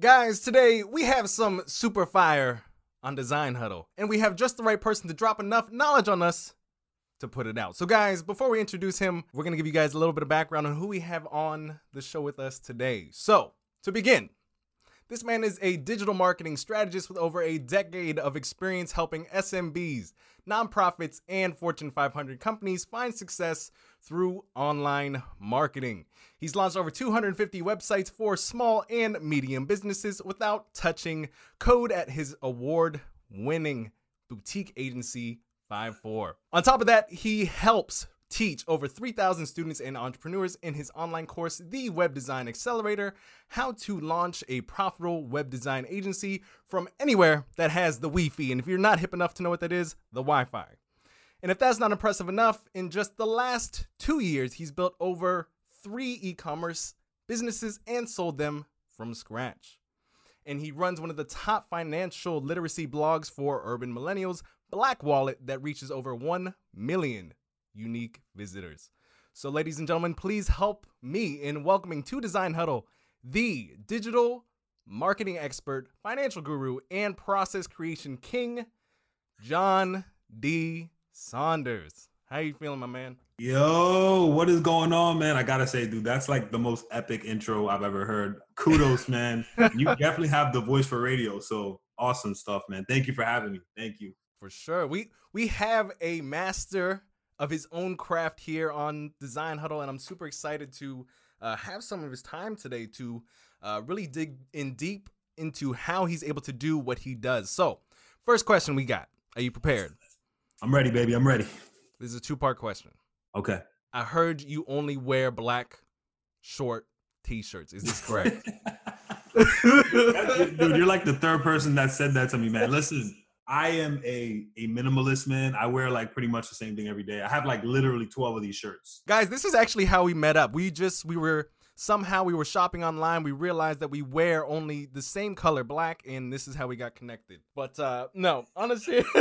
Guys, today we have some super fire on Design Huddle, and we have just the right person to drop enough knowledge on us to put it out. So, guys, before we introduce him, we're to give you guys a little bit of background on who we have on the show with us today. So, to begin, this man is a digital marketing strategist with over a decade of experience helping SMBs, nonprofits, and Fortune 500 companies find success through online marketing. He's launched over 250 websites for small and medium businesses without touching code at his award winning boutique agency 54. On top of that, he helps teach over 3,000 students and entrepreneurs in his online course, The Web Design Accelerator, how to launch a profitable web design agency from anywhere that has the Wi Fi. And if you're not hip enough to know what that is, the Wi Fi. And if that's not impressive enough, in just the last two years, he's built over three e commerce businesses and sold them from scratch. And he runs one of the top financial literacy blogs for urban millennials, Black Wallet, that reaches over 1 million unique visitors. So, ladies and gentlemen, please help me in welcoming to Design Huddle the digital marketing expert, financial guru, and process creation king, John D. Saunders. How you feeling, my man? Yo, what is going on, man? I gotta say, dude, that's like the most epic intro I've ever heard. Kudos, man. you definitely have the voice for radio, so awesome stuff, man. Thank you for having me. Thank you. For sure. We we have a master of his own craft here on Design Huddle, and I'm super excited to uh, have some of his time today to uh, really dig in deep into how he's able to do what he does. So, first question we got: Are you prepared? I'm ready, baby. I'm ready. This is a two part question. Okay. I heard you only wear black short t-shirts. Is this correct? Dude, you're like the third person that said that to me, man. Listen, I am a a minimalist man. I wear like pretty much the same thing every day. I have like literally 12 of these shirts. Guys, this is actually how we met up. We just we were somehow we were shopping online. We realized that we wear only the same color black and this is how we got connected. But uh no, honestly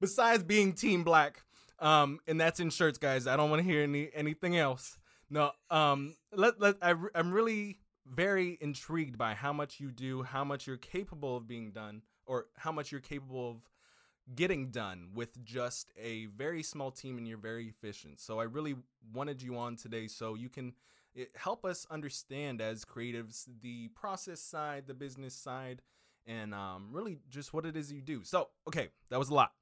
besides being team black, um and that's in shirts, guys. I don't want to hear any anything else. No, um let let I I'm really very intrigued by how much you do, how much you're capable of being done or how much you're capable of getting done with just a very small team and you're very efficient. So I really wanted you on today so you can eh, help us understand as creatives the process side, the business side, and um, really just what it is you do. So, okay, that was a lot.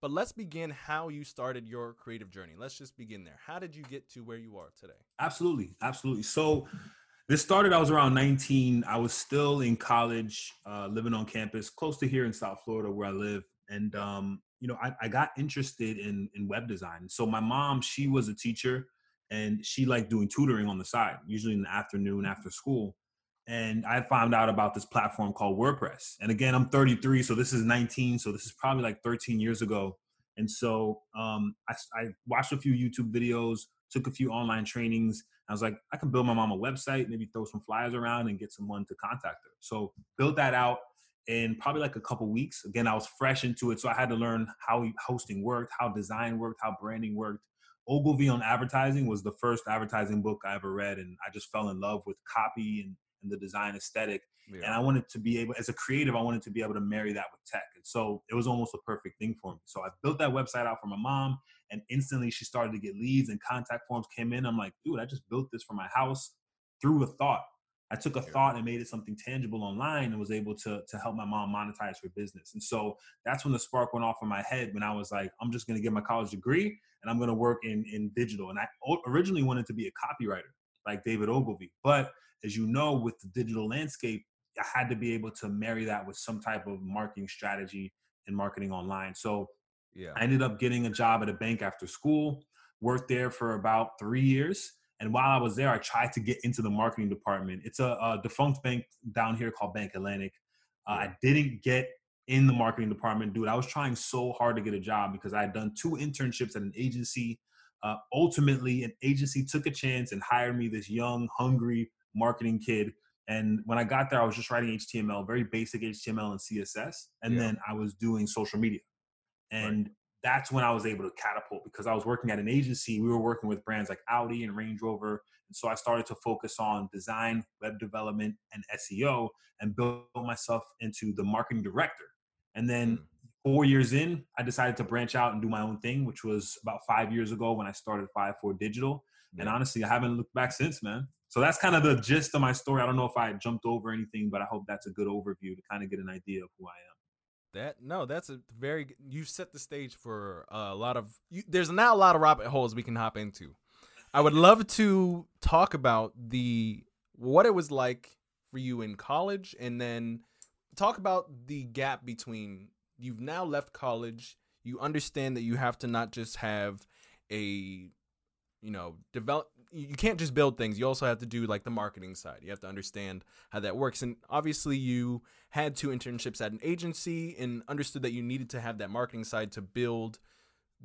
But let's begin how you started your creative journey. Let's just begin there. How did you get to where you are today? Absolutely. Absolutely. So, this started, I was around 19. I was still in college, uh, living on campus, close to here in South Florida where I live. And, um, you know, I, I got interested in, in web design. So my mom, she was a teacher and she liked doing tutoring on the side, usually in the afternoon after school. And I found out about this platform called WordPress. And again, I'm 33, so this is 19. So this is probably like 13 years ago. And so um, I, I watched a few YouTube videos, took a few online trainings, I was like, I can build my mom a website, maybe throw some flyers around and get someone to contact her. So built that out in probably like a couple weeks. Again, I was fresh into it, so I had to learn how hosting worked, how design worked, how branding worked. Ogilvy on advertising was the first advertising book I ever read, and I just fell in love with copy and, and the design aesthetic. Yeah. And I wanted to be able, as a creative, I wanted to be able to marry that with tech. And so it was almost a perfect thing for me. So I built that website out for my mom, and instantly she started to get leads and contact forms came in. I'm like, dude, I just built this for my house through a thought. I took a thought and made it something tangible online and was able to to help my mom monetize her business. And so that's when the spark went off in my head when I was like, I'm just going to get my college degree and I'm going to work in in digital. And I originally wanted to be a copywriter like David Ogilvy, but as you know, with the digital landscape, I had to be able to marry that with some type of marketing strategy and marketing online. So yeah. I ended up getting a job at a bank after school, worked there for about three years. And while I was there, I tried to get into the marketing department. It's a, a defunct bank down here called Bank Atlantic. Uh, I didn't get in the marketing department, dude. I was trying so hard to get a job because I had done two internships at an agency. Uh, ultimately, an agency took a chance and hired me, this young, hungry marketing kid and when I got there, I was just writing HTML, very basic HTML and CSS. And yeah. then I was doing social media. And right. that's when I was able to catapult because I was working at an agency. We were working with brands like Audi and Range Rover And so I started to focus on design, web development, and SEO and build myself into the marketing director. And then Mm. Four years in, I decided to branch out and do my own thing, which was about five years ago when I started Five Four Digital. And honestly, I haven't looked back since, man. So that's kind of the gist of my story. I don't know if I jumped over anything, but I hope that's a good overview to kind of get an idea of who I am. That no, that's a very you set the stage for a lot of. You, there's now a lot of rabbit holes we can hop into. I would love to talk about the what it was like for you in college, and then talk about the gap between you've now left college. You understand that you have to not just have a you know develop you can't just build things you also have to do like the marketing side you have to understand how that works and obviously you had two internships at an agency and understood that you needed to have that marketing side to build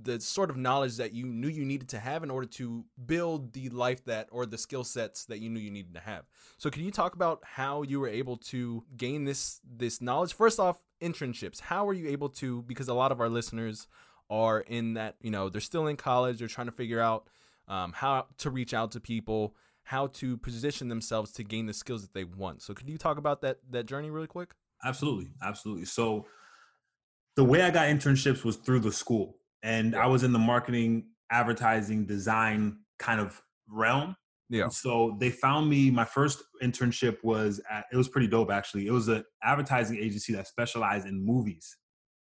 the sort of knowledge that you knew you needed to have in order to build the life that or the skill sets that you knew you needed to have. So can you talk about how you were able to gain this this knowledge? First off, internships. How were you able to because a lot of our listeners are in that, you know, they're still in college, they're trying to figure out um, how to reach out to people, how to position themselves to gain the skills that they want. So could you talk about that that journey really quick? Absolutely, absolutely. So the way I got internships was through the school, and I was in the marketing, advertising, design kind of realm. Yeah. And so they found me. My first internship was at. It was pretty dope, actually. It was an advertising agency that specialized in movies,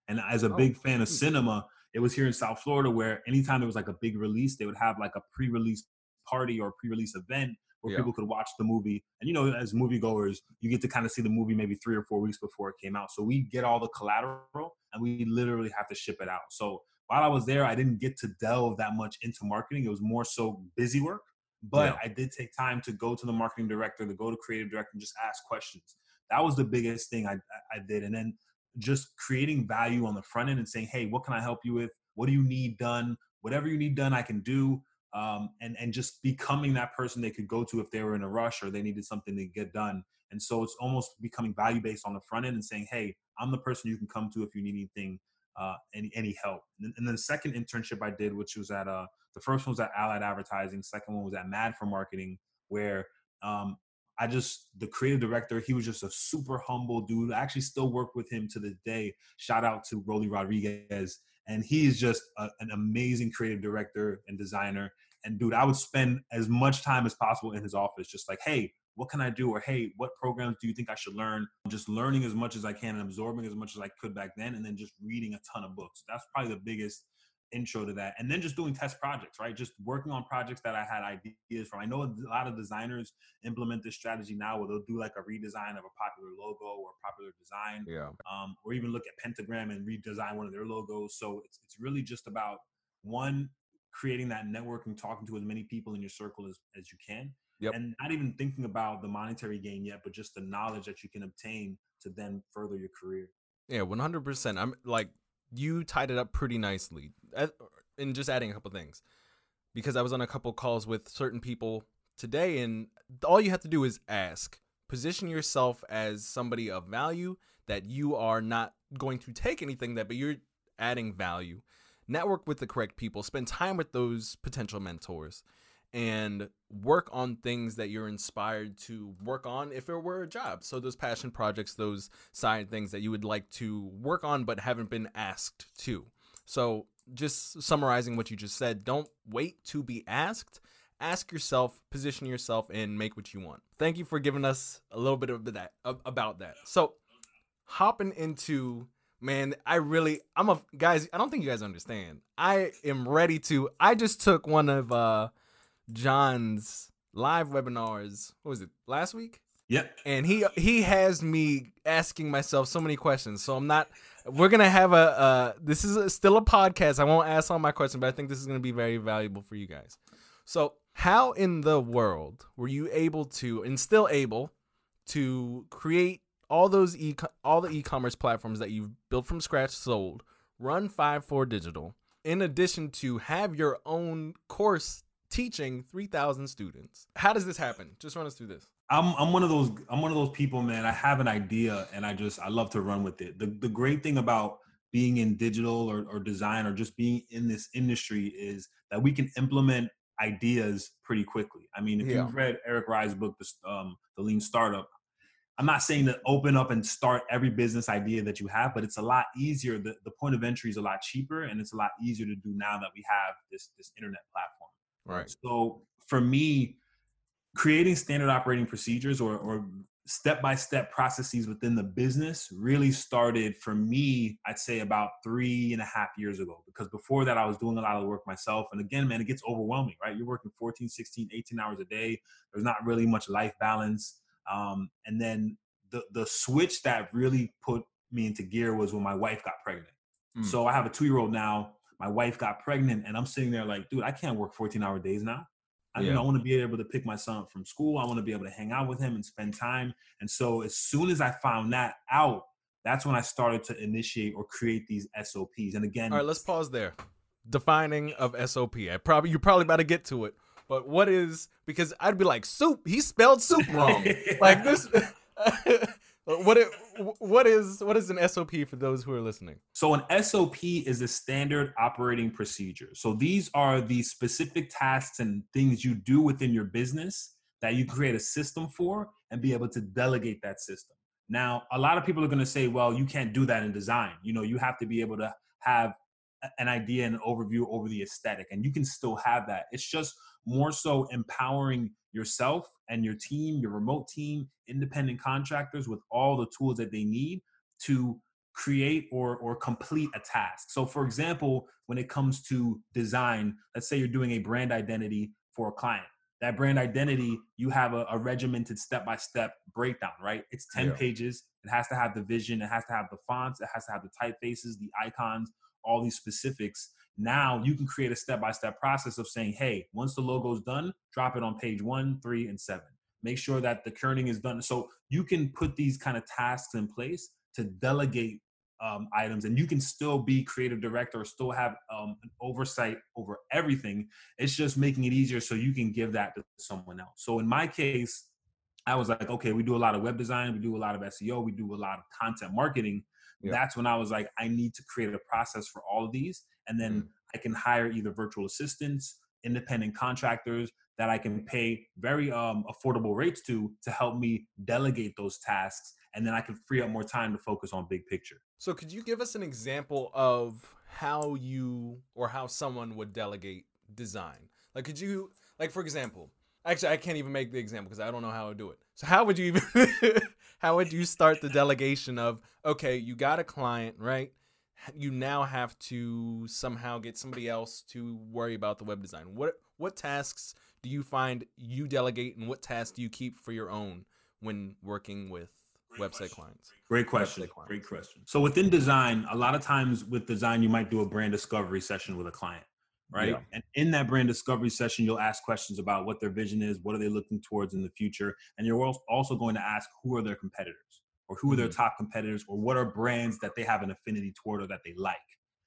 and as a Oh, big fan of hmm. cinema, it was here in South Florida where anytime there was like a big release, they would have like a pre-release party or pre-release event where Yeah. people could watch the movie. And you know, as moviegoers, you get to kind of see the movie maybe three or four weeks before it came out. So we get all the collateral and we literally have to ship it out. So while I was there, I didn't get to delve that much into marketing. It was more so busy work. But Yeah. I did take time to go to the marketing director, to go to creative director, and just ask questions. That was the biggest thing I, I did. And then just creating value on the front end and saying, hey, what can I help you with? What do you need done? Whatever you need done, I can do. Um, and and just becoming that person they could go to if they were in a rush or they needed something to get done. And so it's almost becoming value based on the front end and saying, hey, I'm the person you can come to if you need anything, uh, any any help. And then, the second internship I did, which was at uh, the first one was at Allied Advertising, second one was at Mad for Marketing, where um, I just the creative director. He was just a super humble dude. I actually still work with him to this day. Shout out to Rolly Rodriguez, and he is just a, an amazing creative director and designer. And dude, I would spend as much time as possible in his office, just like, hey, what can I do? Or hey, what programs do you think I should learn? Just learning as much as I can and absorbing as much as I could back then, and then just reading a ton of books. That's probably the biggest intro to that and then just doing test projects right just working on projects that i had ideas from i know a lot of designers implement this strategy now where they'll do like a redesign of a popular logo or a popular design Yeah. um, or even look at pentagram and redesign one of their logos so it's, it's really just about one creating that network and talking to as many people in your circle as, as you can Yep. and not even thinking about the monetary gain yet but just the knowledge that you can obtain to then further your career Yeah, one hundred percent. I'm like you tied it up pretty nicely, eh, and just adding a couple things because I was on a couple calls with certain people today, and all you have to do is ask. Position yourself as somebody of value that you are not going to take anything that, but you're adding value. Network with the correct people. Spend time with those potential mentors and work on things that you're inspired to work on if it were a job. So those passion projects, those side things that you would like to work on but haven't been asked to. So just summarizing what you just said, don't wait to be asked. Ask yourself, position yourself, and make what you want. Thank you for giving us a little bit of that about that. So hopping into man, I really I'm a guys, I don't think you guys understand. I am ready to I just took one of uh John's live webinars. What was it? Last week? yep and he he has me asking myself so many questions. So I'm not. We're gonna have a. Uh, this is a, still a podcast. I won't ask all my questions, but I think this is gonna be very valuable for you guys. So how in the world were you able to, and still able, to create all those e all the e-commerce platforms that you've built from scratch, sold, run five four digital, in addition to have your own course teaching 3000 students how does this happen just run us through this I'm I'm one of those I'm one of those people, man. I have an idea and I just I love to run with it. The the great thing about being in digital or, or design or just being in this industry is that we can implement ideas pretty quickly. I mean, if Yeah. you've read Eric Rice's book, the, um, the Lean Startup, I'm not saying to open up and start every business idea that you have, but it's a lot easier. The, the point of entry is a lot cheaper, and it's a lot easier to do now that we have this this internet platform. Right. So for me, creating standard operating procedures or, or step-by-step processes within the business really started for me, I'd say about three and a half years ago. Because before that, I was doing a lot of the work myself. And again, man, it gets overwhelming, right? You're working 14, 16, 18 hours a day. There's not really much life balance. Um, and then the the switch that really put me into gear was when my wife got pregnant. Mm. So I have a two-year-old now. My wife got pregnant, and I'm sitting there like, dude, I can't work 14 hour days now. I, you Yeah. know, I want to be able to pick my son up from school. I want to be able to hang out with him and spend time. And so as soon as I found that out, that's when I started to initiate or create these SOPs. And again, All right, let's pause there. Defining of SOP. I probably you're probably about to get to it, but what is because I'd be like soup. He spelled soup wrong. like this. Uh, what it, what is what is an SOP for those who are listening? So an SOP is a standard operating procedure. So these are the specific tasks and things you do within your business that you create a system for and be able to delegate that system. Now, a lot of people are going to say, well, you can't do that in design. You know, you have to be able to have an idea and an overview over the aesthetic and you can still have that. It's just more so empowering yourself and your team, your remote team, independent contractors with all the tools that they need to create or or complete a task. So for example, when it comes to design, let's say you're doing a brand identity for a client. That brand identity, you have a, a regimented step-by-step breakdown, right? It's 10 Yeah. pages. It has to have the vision, it has to have the fonts, it has to have the typefaces, the icons, all these specifics. Now you can create a step-by-step process of saying, hey, once the logo is done, drop it on page one, three, and seven. Make sure that the kerning is done. So you can put these kind of tasks in place to delegate um, items, and you can still be creative director or still have um, an oversight over everything. It's just making it easier so you can give that to someone else. So in my case, I was like, okay, we do a lot of web design, we do a lot of SEO, we do a lot of content marketing. Yeah. That's when I was like, I need to create a process for all of these, and then I can hire either virtual assistants, independent contractors that I can pay very um, affordable rates to to help me delegate those tasks, and then I can free up more time to focus on big picture. So could you give us an example of how you or how someone would delegate design? Like could you like for example, actually I can't even make the example because I don't know how to do it. So how would you even how would you start the delegation of okay, you got a client, right? You now have to somehow get somebody else to worry about the web design. What what tasks do you find you delegate and what tasks do you keep for your own when working with Great website question. clients? Great question. Website clients. Great question. So within design, a lot of times with design, you might do a brand discovery session with a client, right? Yeah. And in that brand discovery session, you'll ask questions about what their vision is, what are they looking towards in the future, and you're als- also going to ask who are their competitors, or who are their top competitors, or what are brands that they have an affinity toward or that they like.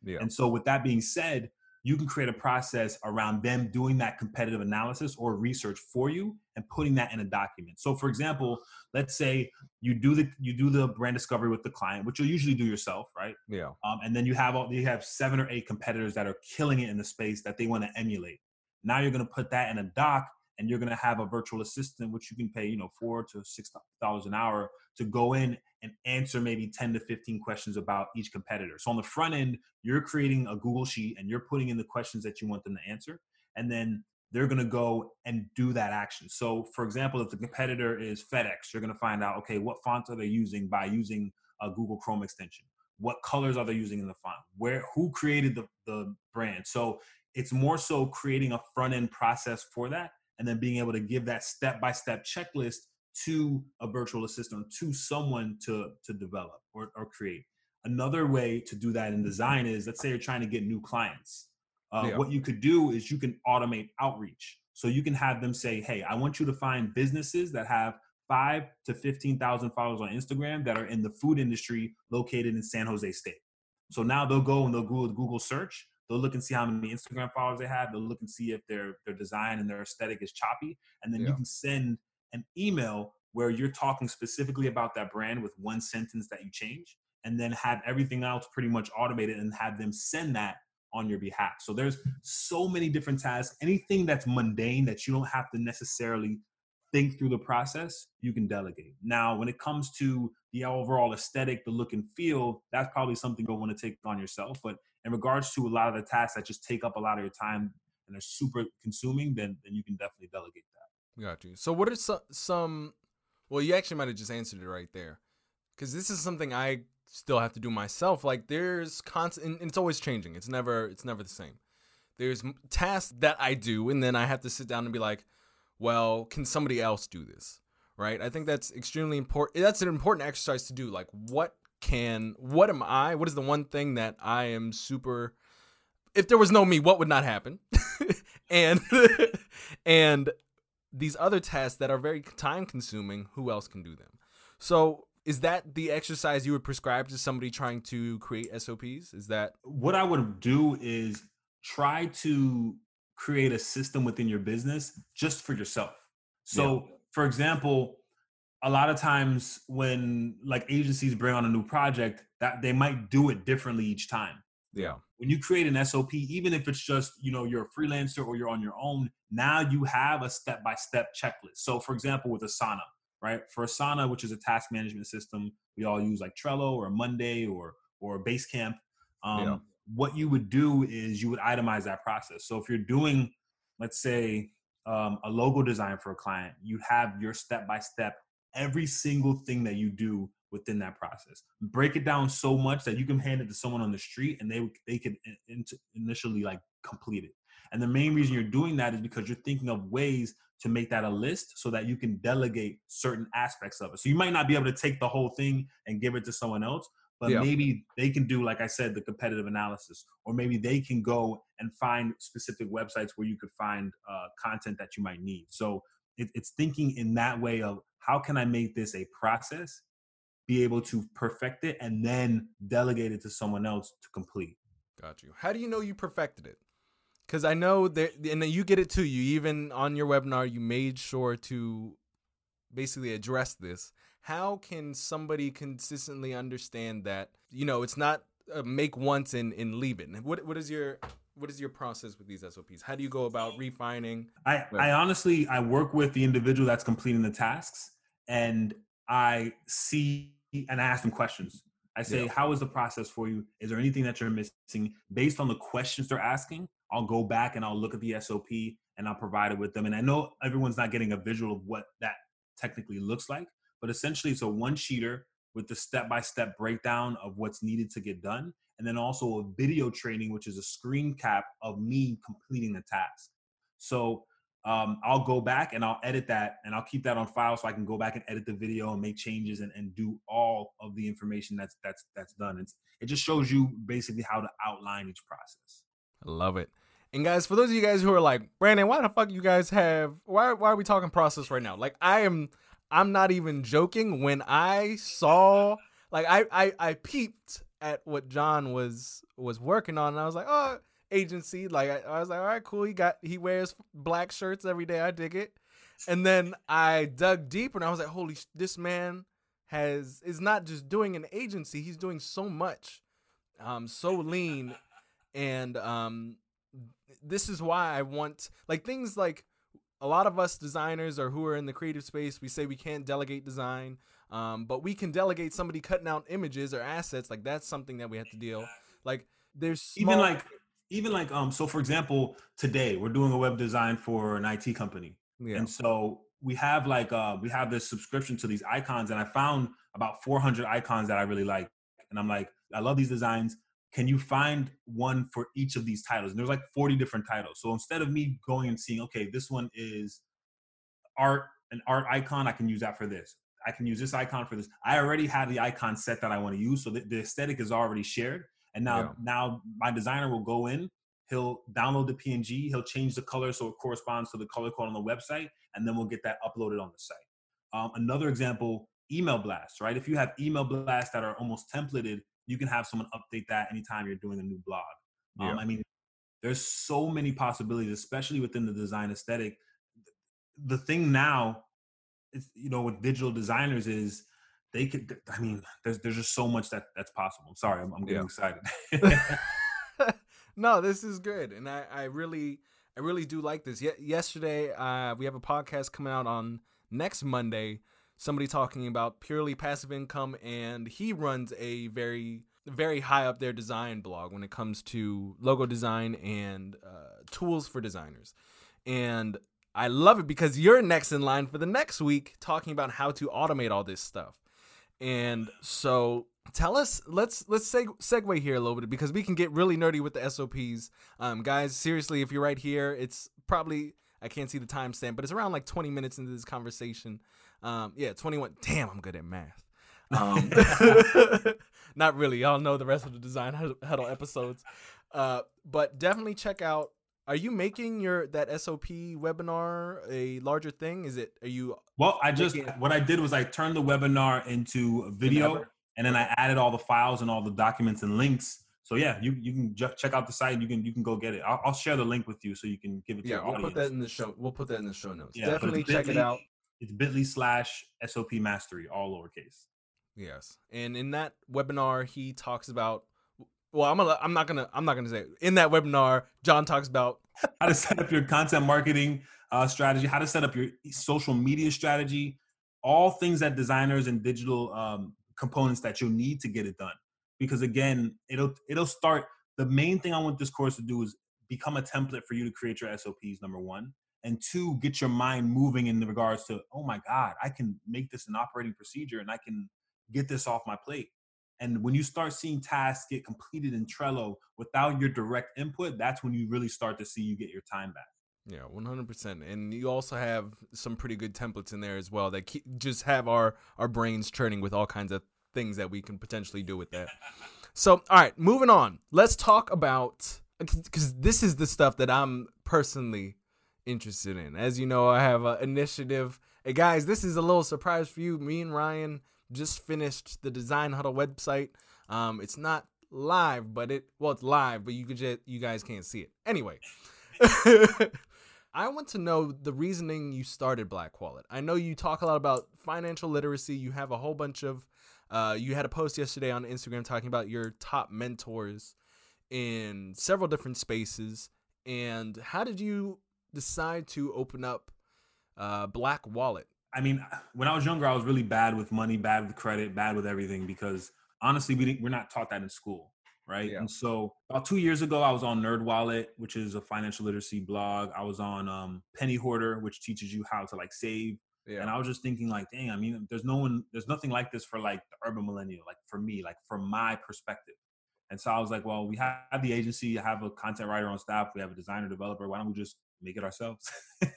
Yeah. And so, with that being said, you can create a process around them doing that competitive analysis or research for you and putting that in a document. So, for example, let's say you do the you do the brand discovery with the client, which you'll usually do yourself, right? Yeah. Um, and then you have all you have seven or eight competitors that are killing it in the space that they want to emulate. Now you're going to put that in a doc, and you're going to have a virtual assistant, which you can pay, you know, four to six dollars an hour to go in and answer maybe 10 to 15 questions about each competitor. So on the front end, you're creating a Google sheet and you're putting in the questions that you want them to answer. And then they're going to go and do that action. So for example, if the competitor is FedEx, you're going to find out, okay, what fonts are they using by using a Google Chrome extension? What colors are they using in the font? Where, who created the, the brand? So it's more so creating a front end process for that and then being able to give that step-by-step checklist to a virtual assistant to someone to to develop or, or create. Another way to do that in design is let's say you're trying to get new clients. Uh, Yeah. what you could do is you can automate outreach. So you can have them say hey i want you to find businesses that have five to 15000 followers on instagram that are in the food industry located in san jose state. So now they'll go and they'll google google search they'll look and see how many instagram followers they have they'll look and see if their their design and their aesthetic is choppy and then Yeah. you can send an email where you're talking specifically about that brand with one sentence that you change and then have everything else pretty much automated and have them send that on your behalf. So there's so many different tasks. Anything that's mundane that you don't have to necessarily think through the process, you can delegate. Now, when it comes to the overall aesthetic, the look and feel, that's probably something you'll want to take on yourself. But in regards to a lot of the tasks that just take up a lot of your time and are super consuming, then then you can definitely delegate that. Got you. So what are some some well, you actually might have just answered it right there. Cuz this is something I still have to do myself. Like there's constant and it's always changing. It's never it's never the same. There's tasks that I do and then I have to sit down and be like, "Well, can somebody else do this?" Right? I think that's extremely important. That's an important exercise to do. Like what can what am I? What is the one thing that I am super if there was no me, what would not happen? and and these other tasks that are very time consuming, who else can do them? So is that the exercise you would prescribe to somebody trying to create SOPs? Is that what I would do is try to create a system within your business just for yourself. So, yeah. for example, a lot of times when like agencies bring on a new project, that they might do it differently each time. Yeah. When you create an SOP, even if it's just, you know, you're a freelancer or you're on your own, now you have a step-by-step checklist. So for example, with Asana, right? For Asana, which is a task management system, we all use like Trello or Monday or or Basecamp. Um, yeah. What you would do is you would itemize that process. So if you're doing, let's say, um, a logo design for a client, you have your step by step every single thing that you do within that process. Break it down so much that you can hand it to someone on the street and they they can initially like complete it. And the main reason you're doing that is because you're thinking of ways to make that a list so that you can delegate certain aspects of it. So you might not be able to take the whole thing and give it to someone else, but yeah. maybe they can do like I said the competitive analysis or maybe they can go and find specific websites where you could find uh, content that you might need. So it, it's thinking in that way of how can I make this a process be able to perfect it and then delegate it to someone else to complete. Got you. How do you know you perfected it? Because I know that, and you get it too. You even on your webinar, you made sure to basically address this. How can somebody consistently understand that you know it's not make once and, and leave it? What what is your what is your process with these SOPs? How do you go about refining? I, I honestly I work with the individual that's completing the tasks and I see and I ask them questions. I say, yeah. How is the process for you? Is there anything that you're missing? Based on the questions they're asking, I'll go back and I'll look at the SOP and I'll provide it with them. And I know everyone's not getting a visual of what that technically looks like, but essentially it's a one sheeter with the step by step breakdown of what's needed to get done. And then also a video training, which is a screen cap of me completing the task. So um, I'll go back and I'll edit that and I'll keep that on file so I can go back and edit the video and make changes and, and do all of the information that's that's that's done. It's, it just shows you basically how to outline each process. I love it. And guys, for those of you guys who are like, Brandon, why the fuck you guys have why why are we talking process right now? Like I am I'm not even joking. When I saw like I I, I peeped at what John was was working on and I was like, oh agency. Like I, I was like, all right, cool. He got he wears black shirts every day. I dig it. And then I dug deeper and I was like, holy, sh- this man has is not just doing an agency. He's doing so much, um, so lean, and um, this is why I want like things like a lot of us designers or who are in the creative space, we say we can't delegate design, um, but we can delegate somebody cutting out images or assets. Like that's something that we have to deal. Like there's small- even like even like um so for example today we're doing a web design for an it company yeah. and so we have like uh we have this subscription to these icons and i found about 400 icons that i really like and i'm like i love these designs can you find one for each of these titles and there's like 40 different titles so instead of me going and seeing okay this one is art an art icon i can use that for this i can use this icon for this i already have the icon set that i want to use so the, the aesthetic is already shared and now, yeah. now my designer will go in, he'll download the PNG, he'll change the color so it corresponds to the color code on the website, and then we'll get that uploaded on the site. Um, another example, email blasts, right? If you have email blasts that are almost templated, you can have someone update that anytime you're doing a new blog. Um, yeah. I mean, there's so many possibilities, especially within the design aesthetic. The thing now, you know, with digital designers is they could. I mean, there's there's just so much that that's possible. I'm sorry, I'm, I'm getting yeah. excited. no, this is good, and I, I really, I really do like this. Ye- yesterday, uh, we have a podcast coming out on next Monday. Somebody talking about purely passive income, and he runs a very, very high up there design blog when it comes to logo design and uh, tools for designers. And I love it because you're next in line for the next week talking about how to automate all this stuff. And so tell us let's let's seg- segue here a little bit because we can get really nerdy with the SOPs. Um guys, seriously, if you're right here, it's probably I can't see the timestamp, but it's around like 20 minutes into this conversation. Um yeah, 21. Damn, I'm good at math. Um not really. Y'all know the rest of the design huddle episodes. Uh but definitely check out are you making your that SOP webinar a larger thing? Is it are you Well, I just what I did was I turned the webinar into a video and then I added all the files and all the documents and links. So yeah, you you can just check out the site. You can you can go get it. I'll, I'll share the link with you so you can give it to yeah, your we'll audience. put that in the show. We'll put that in the show notes. Yeah, Definitely check it out. It's Bitly slash SOP Mastery, all lowercase. Yes, and in that webinar, he talks about. Well, I'm gonna. I'm not gonna. I'm not gonna say. It. In that webinar, John talks about. how to set up your content marketing uh, strategy, how to set up your social media strategy, all things that designers and digital um, components that you'll need to get it done. Because again, it'll it'll start. The main thing I want this course to do is become a template for you to create your SOPs. Number one, and two, get your mind moving in regards to, oh my God, I can make this an operating procedure and I can get this off my plate. And when you start seeing tasks get completed in Trello without your direct input, that's when you really start to see you get your time back. Yeah, one hundred percent. And you also have some pretty good templates in there as well that keep, just have our our brains churning with all kinds of things that we can potentially do with that. So, all right, moving on. Let's talk about uh, because this is the stuff that I'm personally interested in. As you know, I have an initiative. Hey guys, this is a little surprise for you. Me and Ryan just finished the Design Huddle website. Um, it's not live, but it well, it's live, but you could just you guys can't see it anyway. I want to know the reasoning you started Black Wallet. I know you talk a lot about financial literacy. You have a whole bunch of. Uh, you had a post yesterday on Instagram talking about your top mentors in several different spaces. And how did you decide to open up uh, Black Wallet? I mean, when I was younger, I was really bad with money, bad with credit, bad with everything because honestly, we didn't, we're not taught that in school, right? Yeah. And so about two years ago, I was on Nerd Wallet, which is a financial literacy blog. I was on um, Penny Hoarder, which teaches you how to like save. And I was just thinking, like, dang, I mean, there's no one, there's nothing like this for like the urban millennial, like for me, like from my perspective. And so I was like, well, we have the agency, I have a content writer on staff, we have a designer, developer. Why don't we just make it ourselves?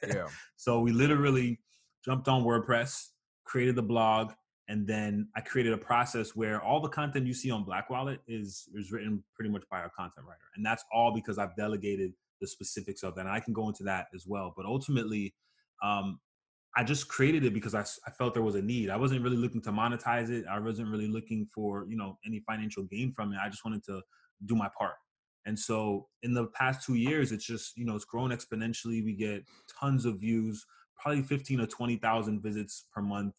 yeah. So we literally jumped on WordPress, created the blog, and then I created a process where all the content you see on Black Wallet is is written pretty much by our content writer, and that's all because I've delegated the specifics of that. And I can go into that as well. But ultimately, um, I just created it because I felt there was a need. I wasn't really looking to monetize it. I wasn't really looking for you know any financial gain from it. I just wanted to do my part. And so in the past two years, it's just you know it's grown exponentially. We get tons of views, probably fifteen or twenty thousand visits per month,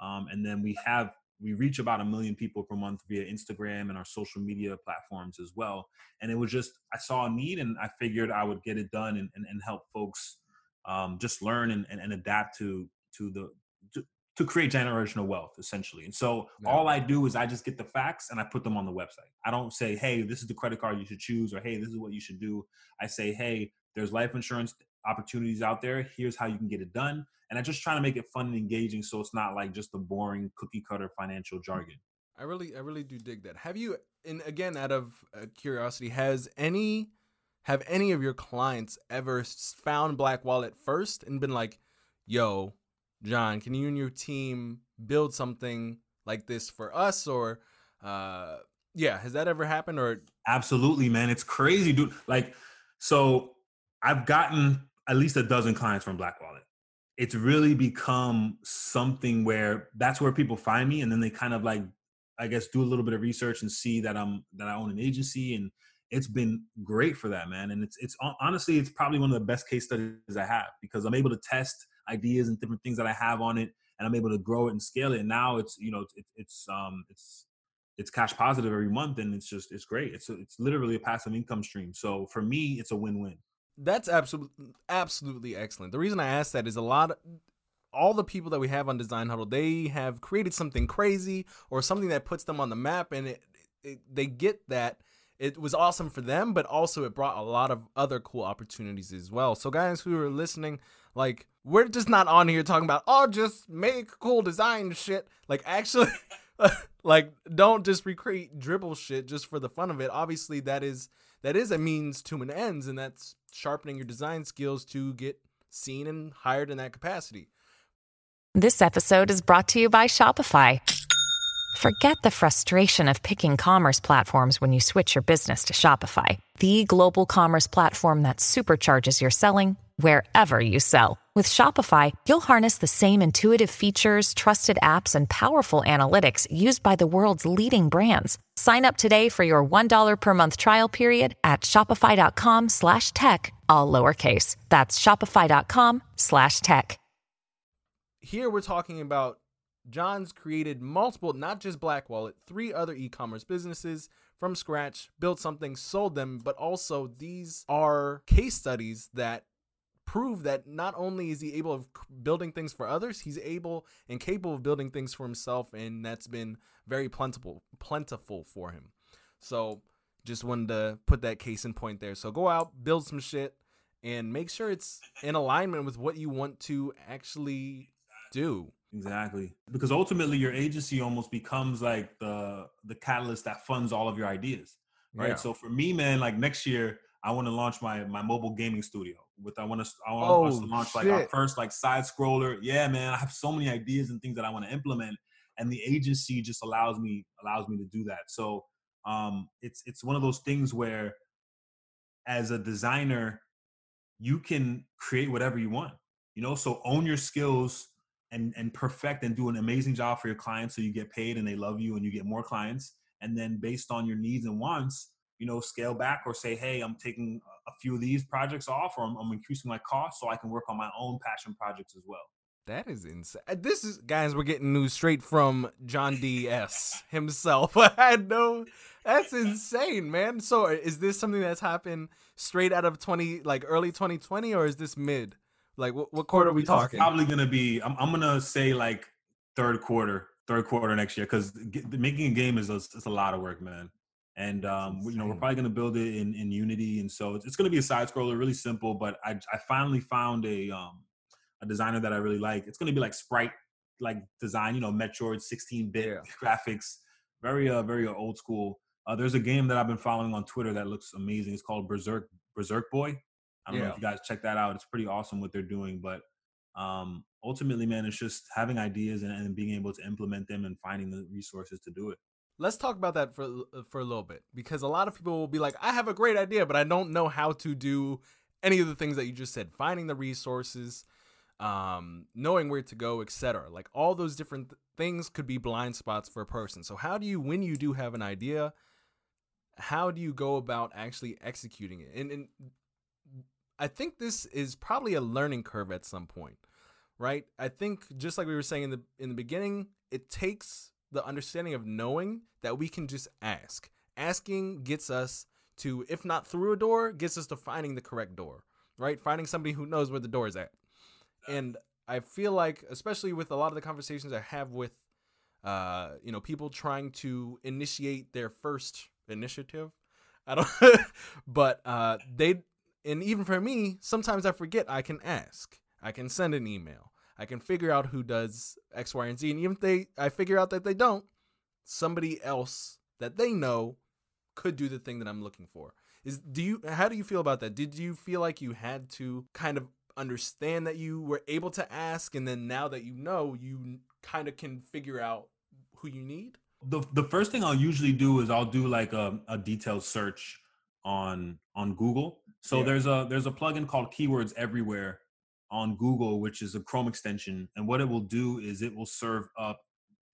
um, and then we have we reach about a million people per month via Instagram and our social media platforms as well. And it was just I saw a need, and I figured I would get it done and, and, and help folks um, just learn and, and, and adapt to to the to, to create generational wealth essentially. And so Yeah. all I do is I just get the facts and I put them on the website. I don't say, hey, this is the credit card you should choose, or hey, this is what you should do. I say, hey, there's life insurance opportunities out there. Here's how you can get it done. And I just try to make it fun and engaging so it's not like just the boring cookie cutter financial jargon. I really, I really do dig that. Have you, and again, out of uh, curiosity, has any, have any of your clients ever found Black Wallet first and been like, "Yo, John, can you and your team build something like this for us?" Or, uh, yeah, has that ever happened? Or, Absolutely, man. It's crazy, dude. Like, so I've gotten at least a dozen clients from Black Wallet. It's really become something where that's where people find me, and then they kind of like, I guess, do a little bit of research and see that I'm that I own an agency, and it's been great for that, man. And it's it's honestly, it's probably one of the best case studies I have because I'm able to test ideas and different things that I have on it, and I'm able to grow it and scale it. And now it's you know it's it's um it's it's cash positive every month and it's just it's great it's a, it's literally a passive income stream so for me it's a win-win that's absolutely absolutely excellent. The reason i asked that is a lot of all the people that we have on design huddle they have created something crazy or something that puts them on the map and it, it, they get that it was awesome for them but also it brought a lot of other cool opportunities as well. So guys who are listening like we're just not on here talking about oh just make cool design shit. Like actually like don't just recreate Dribbble shit just for the fun of it. Obviously that is that is a means to an ends and that's sharpening your design skills to get seen and hired in that capacity. This episode is brought to you by Shopify. Forget the frustration of picking commerce platforms when you switch your business to Shopify, the global commerce platform that supercharges your selling wherever you sell. With Shopify, you'll harness the same intuitive features, trusted apps, and powerful analytics used by the world's leading brands. Sign up today for your $1 per month trial period at shopify.com slash tech, all lowercase. That's shopify.com slash tech. Here we're talking about John's created multiple, not just Black Wallet, three other e-commerce businesses from scratch, built something, sold them, but also these are case studies that prove that not only is he able of building things for others, he's able and capable of building things for himself, and that's been very plentiful, plentiful for him. So, just wanted to put that case in point there. So go out, build some shit, and make sure it's in alignment with what you want to actually do. Exactly. Because ultimately your agency almost becomes like the the catalyst that funds all of your ideas. Right. Yeah. So for me, man, like next year, I want to launch my my mobile gaming studio. With I want to I want oh, us to launch like our first like side scroller. Yeah, man, I have so many ideas and things that I want to implement, and the agency just allows me allows me to do that. So um, it's it's one of those things where, as a designer, you can create whatever you want. You know, so own your skills and and perfect and do an amazing job for your clients, so you get paid and they love you and you get more clients. And then based on your needs and wants, you know, scale back or say, hey, I'm taking a few of these projects off or I'm, I'm increasing my cost so I can work on my own passion projects as well. That is insane. Uh, this is guys, we're getting news straight from John D S himself. I had no that's insane, man. So is this something that's happened straight out of 20 like early 2020 or is this mid? Like what, what quarter are we talking? It's probably to be I'm, I'm to say like third quarter, third quarter next year cuz making a game is a, it's a lot of work, man and um, you know we're probably going to build it in, in unity and so it's, it's going to be a side scroller really simple but I, I finally found a um, a designer that i really like. It's going to be like sprite like design you know metroid 16-bit yeah. graphics. Very uh very uh, old school. Uh, there's a game that i've been following on twitter that looks amazing. It's called berserk berserk boy. I don't yeah. know if you guys check that out. It's pretty awesome what they're doing but um ultimately man it's just having ideas and, and being able to implement them and finding the resources to do it let's talk about that for uh, for a little bit because a lot of people will be like, I have a great idea, but I don't know how to do any of the things that you just said. Finding the resources, um, knowing where to go, etc. Like all those different th- things could be blind spots for a person. So how do you, when you do have an idea, how do you go about actually executing it? And, and I think this is probably a learning curve at some point, right? I think just like we were saying in the in the beginning, it takes the understanding of knowing that we can just ask. Asking gets us to, if not through a door, gets us to finding the correct door, right? Finding somebody who knows where the door is at. And I feel like, especially with a lot of the conversations I have with, uh, you know, people trying to initiate their first initiative. I don't, but uh, they, and even for me, sometimes I forget I can ask. I can send an email. I can figure out who does X, Y, and Z. And even if they I figure out that they don't, somebody else that they know could do the thing that I'm looking for. Is do you how do you feel about that? Did you feel like you had to kind of understand that you were able to ask and then now that you know, you kind of can figure out who you need? The the first thing I'll usually do is I'll do like a, a detailed search on on Google. So yeah. there's a there's a plugin called Keywords Everywhere on Google, which is a Chrome extension. And what it will do is it will serve up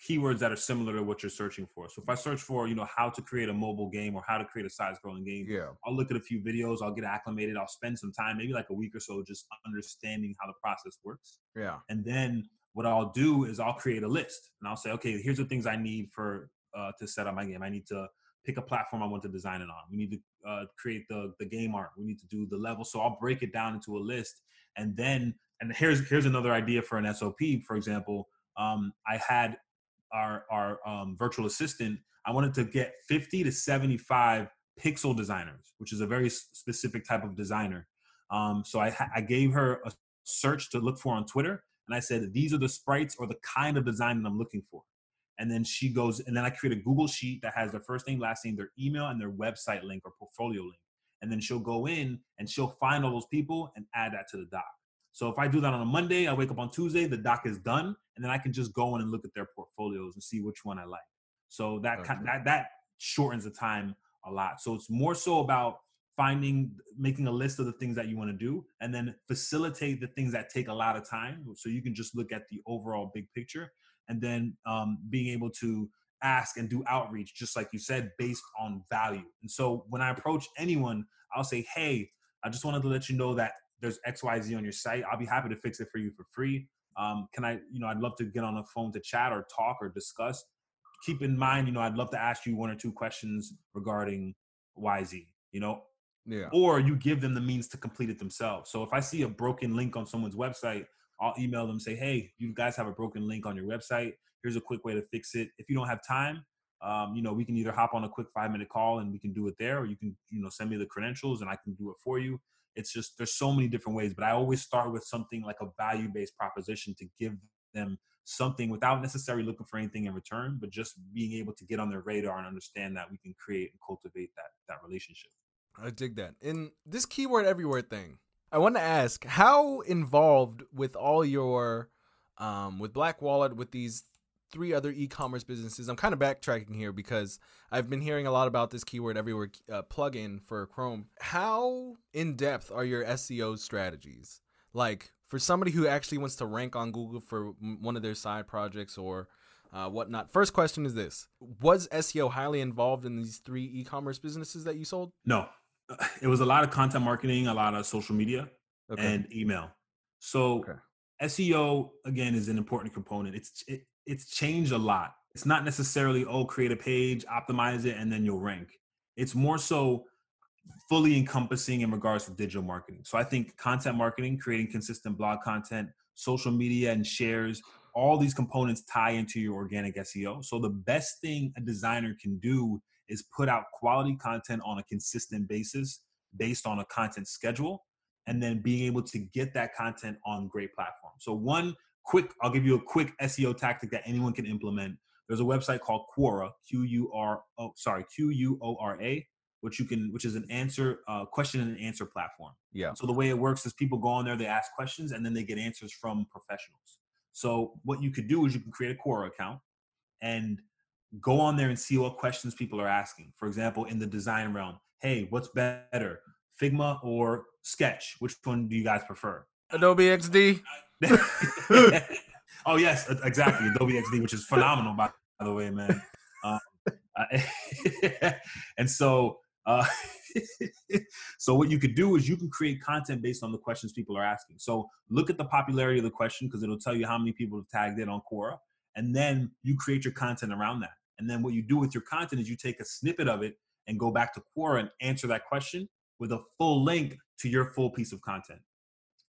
keywords that are similar to what you're searching for. So if I search for, you know, how to create a mobile game or how to create a side-scrolling game, yeah. I'll look at a few videos, I'll get acclimated, I'll spend some time, maybe like a week or so, just understanding how the process works. Yeah. And then what I'll do is I'll create a list and I'll say, okay, here's the things I need for uh, to set up my game. I need to pick a platform I want to design it on. We need to uh, create the the game art. We need to do the level. So I'll break it down into a list, and then and here's here's another idea for an SOP. For example, um, I had our our um, virtual assistant. I wanted to get 50 to 75 pixel designers, which is a very specific type of designer. Um, so I, I gave her a search to look for on Twitter, and I said these are the sprites or the kind of design that I'm looking for. And then she goes, and then I create a Google sheet that has their first name, last name, their email, and their website link or portfolio link. And then she'll go in and she'll find all those people and add that to the doc. So if I do that on a Monday, I wake up on Tuesday, the doc is done, and then I can just go in and look at their portfolios and see which one I like. So that okay. that that shortens the time a lot. So it's more so about finding making a list of the things that you want to do and then facilitate the things that take a lot of time so you can just look at the overall big picture and then um, being able to ask and do outreach just like you said based on value. And so when i approach anyone i'll say hey i just wanted to let you know that there's xyz on your site. I'll be happy to fix it for you for free. Um, can i you know i'd love to get on the phone to chat or talk or discuss. Keep in mind you know i'd love to ask you one or two questions regarding yz you know yeah. or you give them the means to complete it themselves. So if i see a broken link on someone's website I'll email them say, hey, you guys have a broken link on your website. Here's a quick way to fix it. If you don't have time, um, you know, we can either hop on a quick five minute call and we can do it there, or you can, you know, send me the credentials and I can do it for you. It's just there's so many different ways, but I always start with something like a value based proposition to give them something without necessarily looking for anything in return, but just being able to get on their radar and understand that we can create and cultivate that that relationship. I dig that. In this keyword everywhere thing, I want to ask how involved with all your um, with Black Wallet with these three other e-commerce businesses. I'm kind of backtracking here because I've been hearing a lot about this keyword everywhere uh, plugin for Chrome. How in depth are your SEO strategies? Like for somebody who actually wants to rank on Google for one of their side projects or uh, whatnot. First question is this: Was SEO highly involved in these three e-commerce businesses that you sold? No, it was a lot of content marketing, a lot of social media, okay. and email. So okay. SEO again is an important component. It's it, it's changed a lot. It's not necessarily oh create a page, optimize it, and then you'll rank. It's more so fully encompassing in regards to digital marketing. So I think content marketing, creating consistent blog content, social media, and shares. All these components tie into your organic SEO. So the best thing a designer can do is put out quality content on a consistent basis based on a content schedule and then being able to get that content on great platforms. So one quick, I'll give you a quick SEO tactic that anyone can implement. There's a website called Quora, Q U R O, sorry, Q U O R A, which you can, which is an answer, uh, question and answer platform. Yeah. So the way it works is people go on there, they ask questions, and then they get answers from professionals. So what you could do is you can create a Quora account, and go on there and see what questions people are asking. For example, in the design realm, hey, what's better, Figma or Sketch? Which one do you guys prefer? Adobe XD. oh yes, exactly. Adobe XD, which is phenomenal by, the way, man. Um, and so, uh, so what you could do is you can create content based on the questions people are asking. So look at the popularity of the question because it'll tell you how many people have tagged it on Quora, and then you create your content around that. And then what you do with your content is you take a snippet of it and go back to Quora and answer that question with a full link to your full piece of content.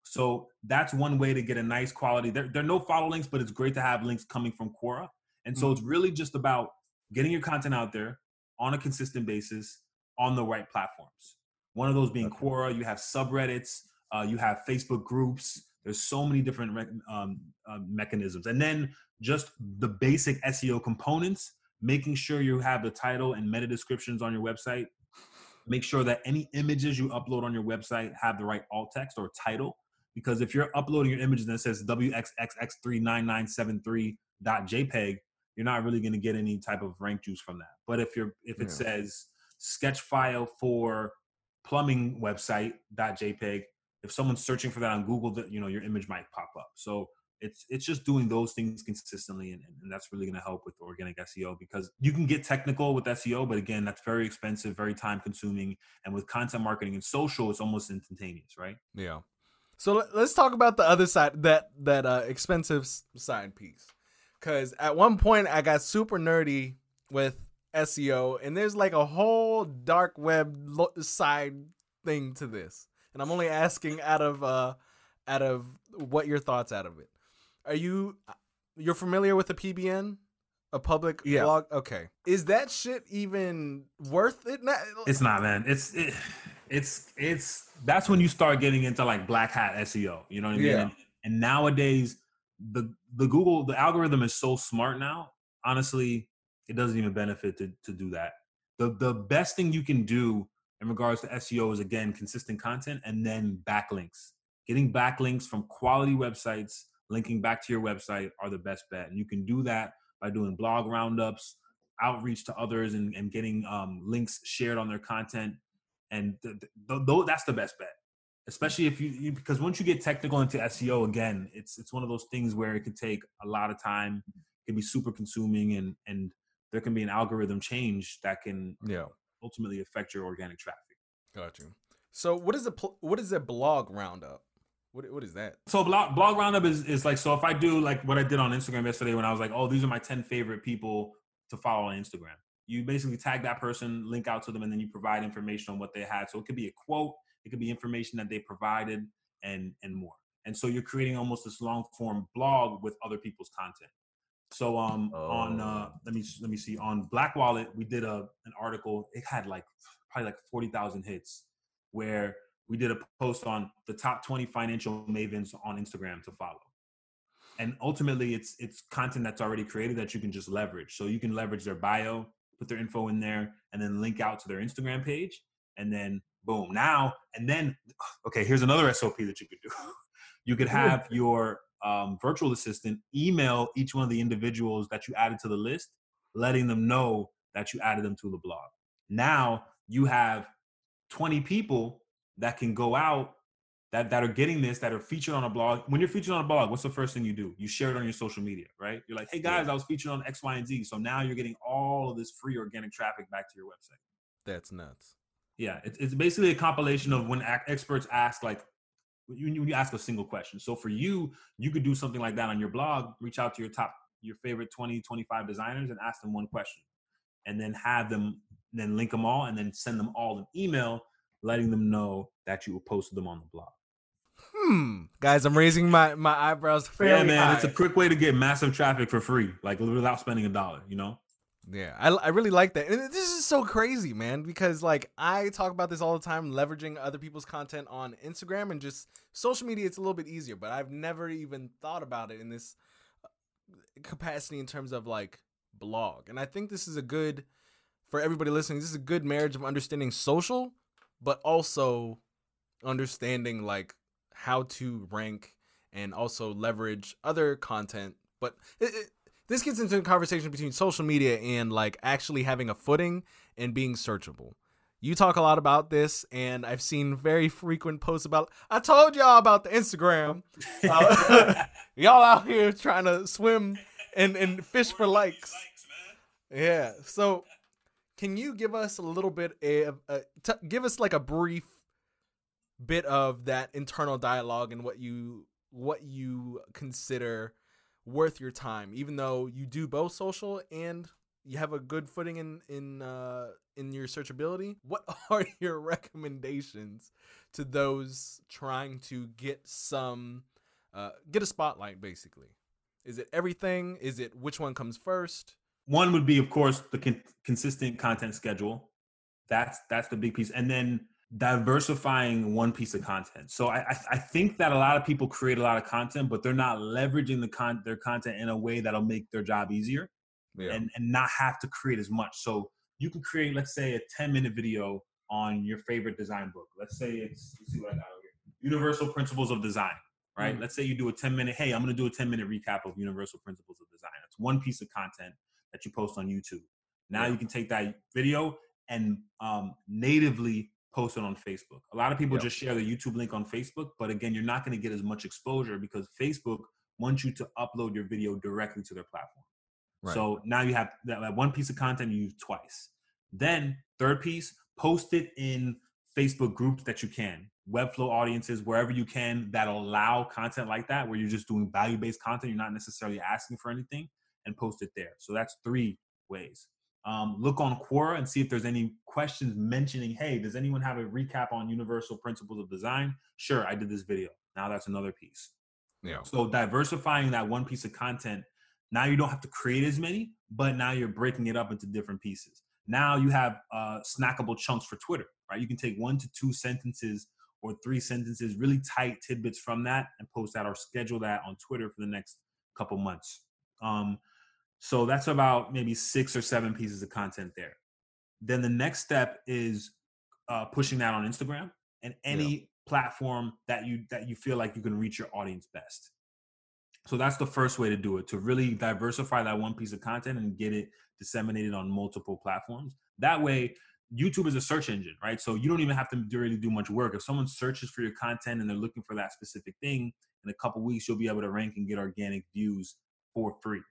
So that's one way to get a nice quality. There, there are no follow links, but it's great to have links coming from Quora. And so mm-hmm. it's really just about getting your content out there on a consistent basis on the right platforms. One of those being okay. Quora. You have subreddits. Uh, you have Facebook groups. There's so many different um, uh, mechanisms, and then just the basic SEO components making sure you have the title and meta descriptions on your website. Make sure that any images you upload on your website have the right alt text or title. Because if you're uploading your images and it says WXXX39973.jpg, you're not really going to get any type of rank juice from that. But if you're if it yeah. says sketch file for plumbing website.jpg, if someone's searching for that on Google, that you know your image might pop up. So it's it's just doing those things consistently and, and that's really going to help with organic seo because you can get technical with seo but again that's very expensive very time consuming and with content marketing and social it's almost instantaneous right yeah so let's talk about the other side that that uh expensive side piece because at one point i got super nerdy with SEO, and there's like a whole dark web lo- side thing to this. And I'm only asking out of uh out of what your thoughts out of it. Are you uh, you're familiar with the PBN? A public Yeah. blog? Okay. Is that shit even worth it? It's not, man. It's it, it's it's that's when you start getting into like black hat SEO. You know what I mean? Yeah. And, and nowadays, the the Google the algorithm is so smart now. Honestly, it doesn't even benefit to to do that. The the best thing you can do in regards to SEO is again consistent content and then backlinks. Getting backlinks from quality websites, linking back to your website are the best bet. And you can do that by doing blog roundups, outreach to others, and, and getting um, links shared on their content. And th- th- th- that's the best bet, especially if you, you because once you get technical into SEO again, it's it's one of those things where it can take a lot of time, can be super consuming, and and there can be an algorithm change that can Yeah. ultimately affect your organic traffic. Got you. So what is a pl- what is a blog roundup? What what is that? So blog blog roundup is is like so if I do like what I did on Instagram yesterday when I was like, oh, these are my ten favorite people to follow on Instagram. You basically tag that person, link out to them, and then you provide information on what they had. So it could be a quote, it could be information that they provided, and and more. And so you're creating almost this long form blog with other people's content. So um on uh Oh. let me let me see on Black Wallet we did a an article. It had like probably like forty thousand hits where we did a post on the top 20 financial mavens on Instagram to follow. And ultimately it's it's content that's already created that you can just leverage. So you can leverage their bio, put their info in there and then link out to their Instagram page and then boom. Now and then okay, here's another SOP that you could do. You could have your um, virtual assistant email each one of the individuals that you added to the list, letting them know that you added them to the blog. Now you have 20 people that can go out that, that are getting this, that are featured on a blog. When you're featured on a blog, what's the first thing you do? You share it on your social media, right? You're like, hey guys, I was featured on X, Y, and Z. So now you're getting all of this free organic traffic back to your website. That's nuts. Yeah, it's, it's basically a compilation of when ac- experts ask like you, you ask a single question. So for you, you could do something like that on your blog, reach out to your top your favorite 20, 25 designers and ask them one question. And then have them then link them all and then send them all an email letting them know that you posted them on the blog. Hmm. Guys, I'm raising my my eyebrows yeah, man, high. it's a quick way to get massive traffic for free, like without spending a dollar, you know? Yeah, I, I really like that. And this is so crazy, man, because like I talk about this all the time, leveraging other people's content on Instagram and just social media. It's a little bit easier, but I've never even thought about it in this uh, capacity in terms of like blog. And I think this is a good for everybody listening. This is a good marriage of understanding social, but also understanding like how to rank and also leverage other content. But it, it, this gets into a conversation between social media and like actually having a footing and being searchable. You talk a lot about this, and I've seen very frequent posts about. I told y'all about the Instagram. Uh, y'all out here trying to swim and, and fish for likes. Yeah. So, can you give us a little bit of uh, give us like a brief bit of that internal dialogue and what you what you consider worth your time, even though you do both social and you have a good footing in in uh, in your searchability. What are your recommendations to those trying to get some uh, get a spotlight? Basically, is it everything? Is it which one comes first? One would be, of course, the con- consistent content schedule. That's that's the big piece, and then diversifying one piece of content. So I, I I think that a lot of people create a lot of content, but they're not leveraging the con their content in a way that'll make their job easier Yeah. and and not have to create as much. So you can create, let's say, a 10 minute video on your favorite design book. Let's say it's let's see what I got over here. Universal Principles of Design. Right. Mm. Let's say you do a 10 minute. Hey, I'm going to do a 10 minute recap of Universal Principles of Design. That's one piece of content that you post on YouTube. Now Yeah. you can take that video and um, natively post it on Facebook. A lot of people Yep. just share the YouTube link on Facebook, but again, you're not going to get as much exposure because Facebook wants you to upload your video directly to their platform. Right. So now you have that, that one piece of content you use twice. Then third piece, post it in Facebook groups that you can, Webflow audiences, wherever you can that allow content like that, where you're just doing value-based content, you're not necessarily asking for anything, and post it there. So that's three ways. Um, look on Quora and see if there's any questions mentioning, hey, does anyone have a recap on universal principles of design? Sure, I did this video. Now that's another piece. Yeah. So diversifying that one piece of content, now you don't have to create as many, but now you're breaking it up into different pieces. Now you have uh, snackable chunks for Twitter, right? You can take one to two sentences or three sentences, really tight tidbits from that, and post that or schedule that on Twitter for the next couple months. Um, so that's about maybe six or seven pieces of content there. Then the next step is uh, pushing that on Instagram and any yeah. platform that you that you feel like you can reach your audience best. So that's the first way to do it to really diversify that one piece of content and get it disseminated on multiple platforms. That way, YouTube is a search engine, right? So you don't even have to really do much work. If someone searches for your content and they're looking for that specific thing, in a couple weeks you'll be able to rank and get organic views for free.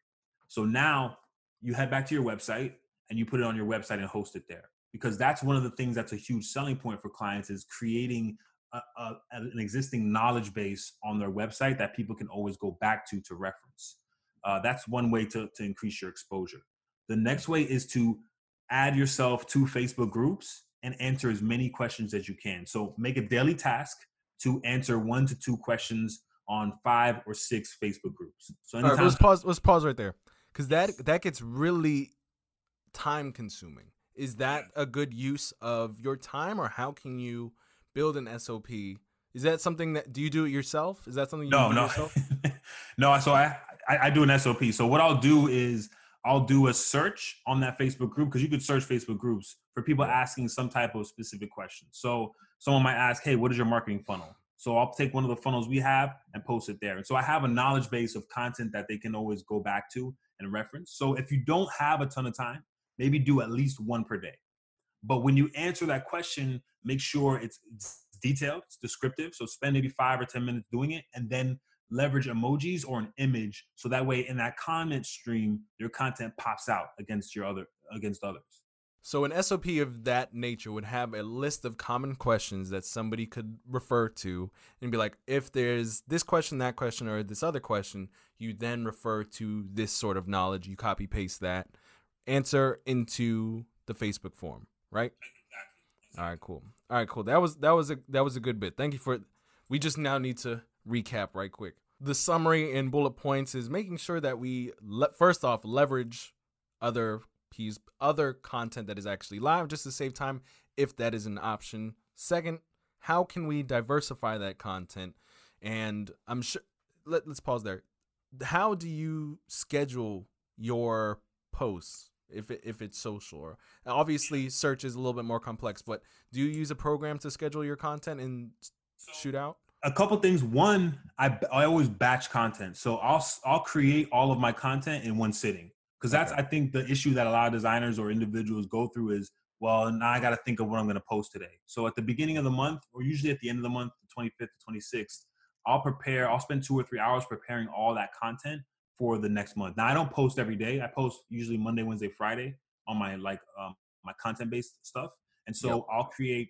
So now you head back to your website and you put it on your website and host it there because that's one of the things that's a huge selling point for clients is creating a, a, an existing knowledge base on their website that people can always go back to to reference. Uh, that's one way to, to increase your exposure. The next way is to add yourself to Facebook groups and answer as many questions as you can. So make a daily task to answer one to two questions on five or six Facebook groups. So anytime- let's pause. Let's pause right there because that that gets really time consuming. Is that a good use of your time, or how can you build an SOP? Is that something that do you do it yourself? Is that something you no, do no. yourself? no, so I, I I do an SOP. So what I'll do is I'll do a search on that Facebook group because you could search Facebook groups for people asking some type of specific question. So someone might ask, "Hey, what is your marketing funnel?" So I'll take one of the funnels we have and post it there. And so I have a knowledge base of content that they can always go back to and reference. So if you don't have a ton of time, maybe do at least one per day. But when you answer that question, make sure it's, it's detailed, it's descriptive. So spend maybe five or 10 minutes doing it and then leverage emojis or an image. So that way in that comment stream, your content pops out against your other against others. So an SOP of that nature would have a list of common questions that somebody could refer to and be like, if there's this question, that question, or this other question, you then refer to this sort of knowledge. You copy paste that answer into the Facebook form, right? All right, cool. All right, cool. That was that was a that was a good bit. Thank you for. We just now need to recap right quick. The summary and bullet points is making sure that we le- first off leverage other piece other content that is actually live just to save time if that is an option. Second, how can we diversify that content? And I'm sure let, let's pause there. How do you schedule your posts if it, if it's social or obviously search is a little bit more complex but do you use a program to schedule your content and shoot out a couple things one I, I always batch content so i'll i'll create all of my content in one sitting because that's okay. i think the issue that a lot of designers or individuals go through is well now i got to think of what i'm going to post today so at the beginning of the month or usually at the end of the month the 25th to 26th i'll prepare i'll spend two or three hours preparing all that content for the next month now i don't post every day i post usually monday wednesday friday on my like um, my content based stuff and so yep. i'll create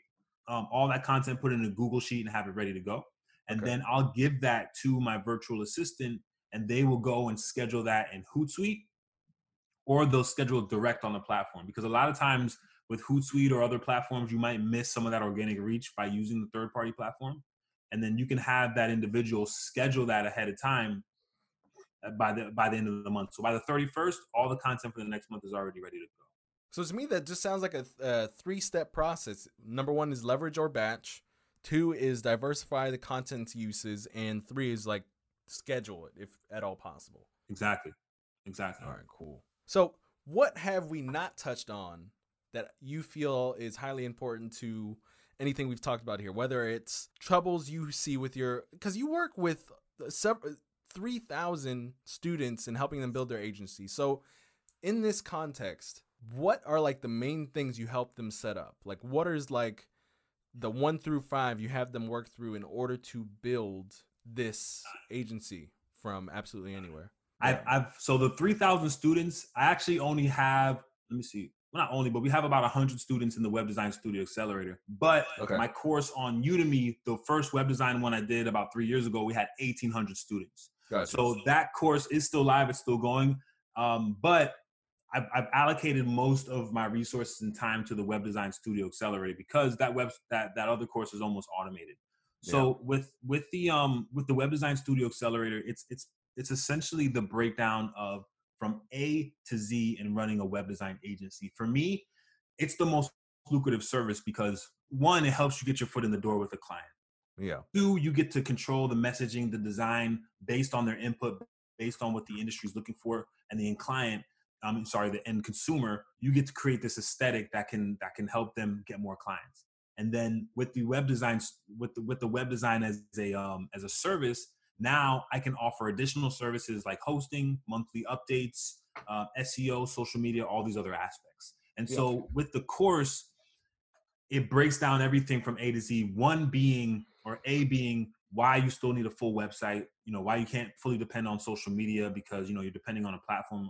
um, all that content put in a google sheet and have it ready to go and okay. then i'll give that to my virtual assistant and they will go and schedule that in hootsuite or they'll schedule direct on the platform because a lot of times with Hootsuite or other platforms, you might miss some of that organic reach by using the third party platform. And then you can have that individual schedule that ahead of time uh, by the by the end of the month. So by the 31st, all the content for the next month is already ready to go. So to me, that just sounds like a, a three step process. Number one is leverage or batch. Two is diversify the content uses, and three is like schedule it if at all possible. Exactly. Exactly. All right. Cool. So, what have we not touched on that you feel is highly important to anything we've talked about here? Whether it's troubles you see with your, because you work with several, 3,000 students and helping them build their agency. So, in this context, what are like the main things you help them set up? Like, what is like the one through five you have them work through in order to build this agency from absolutely anywhere? I've, I've so the 3,000 students, I actually only have, let me see, well, not only, but we have about 100 students in the Web Design Studio Accelerator. But okay. my course on Udemy, the first web design one I did about three years ago, we had 1,800 students. Gotcha. So that course is still live, it's still going. Um, but I've, I've, allocated most of my resources and time to the Web Design Studio Accelerator because that web that that other course is almost automated. So yeah. with with the um with the Web Design Studio Accelerator, it's it's it's essentially the breakdown of from A to Z in running a web design agency. For me, it's the most lucrative service because one, it helps you get your foot in the door with a client. Yeah. Two, you get to control the messaging, the design based on their input, based on what the industry is looking for, and the end client. I'm sorry, the end consumer. You get to create this aesthetic that can that can help them get more clients. And then with the web design, with the with the web design as a um, as a service, now I can offer additional services like hosting, monthly updates, uh, SEO, social media, all these other aspects. And so yeah. with the course, it breaks down everything from A to Z. One being, or A being, why you still need a full website. You know, why you can't fully depend on social media because you know you're depending on a platform.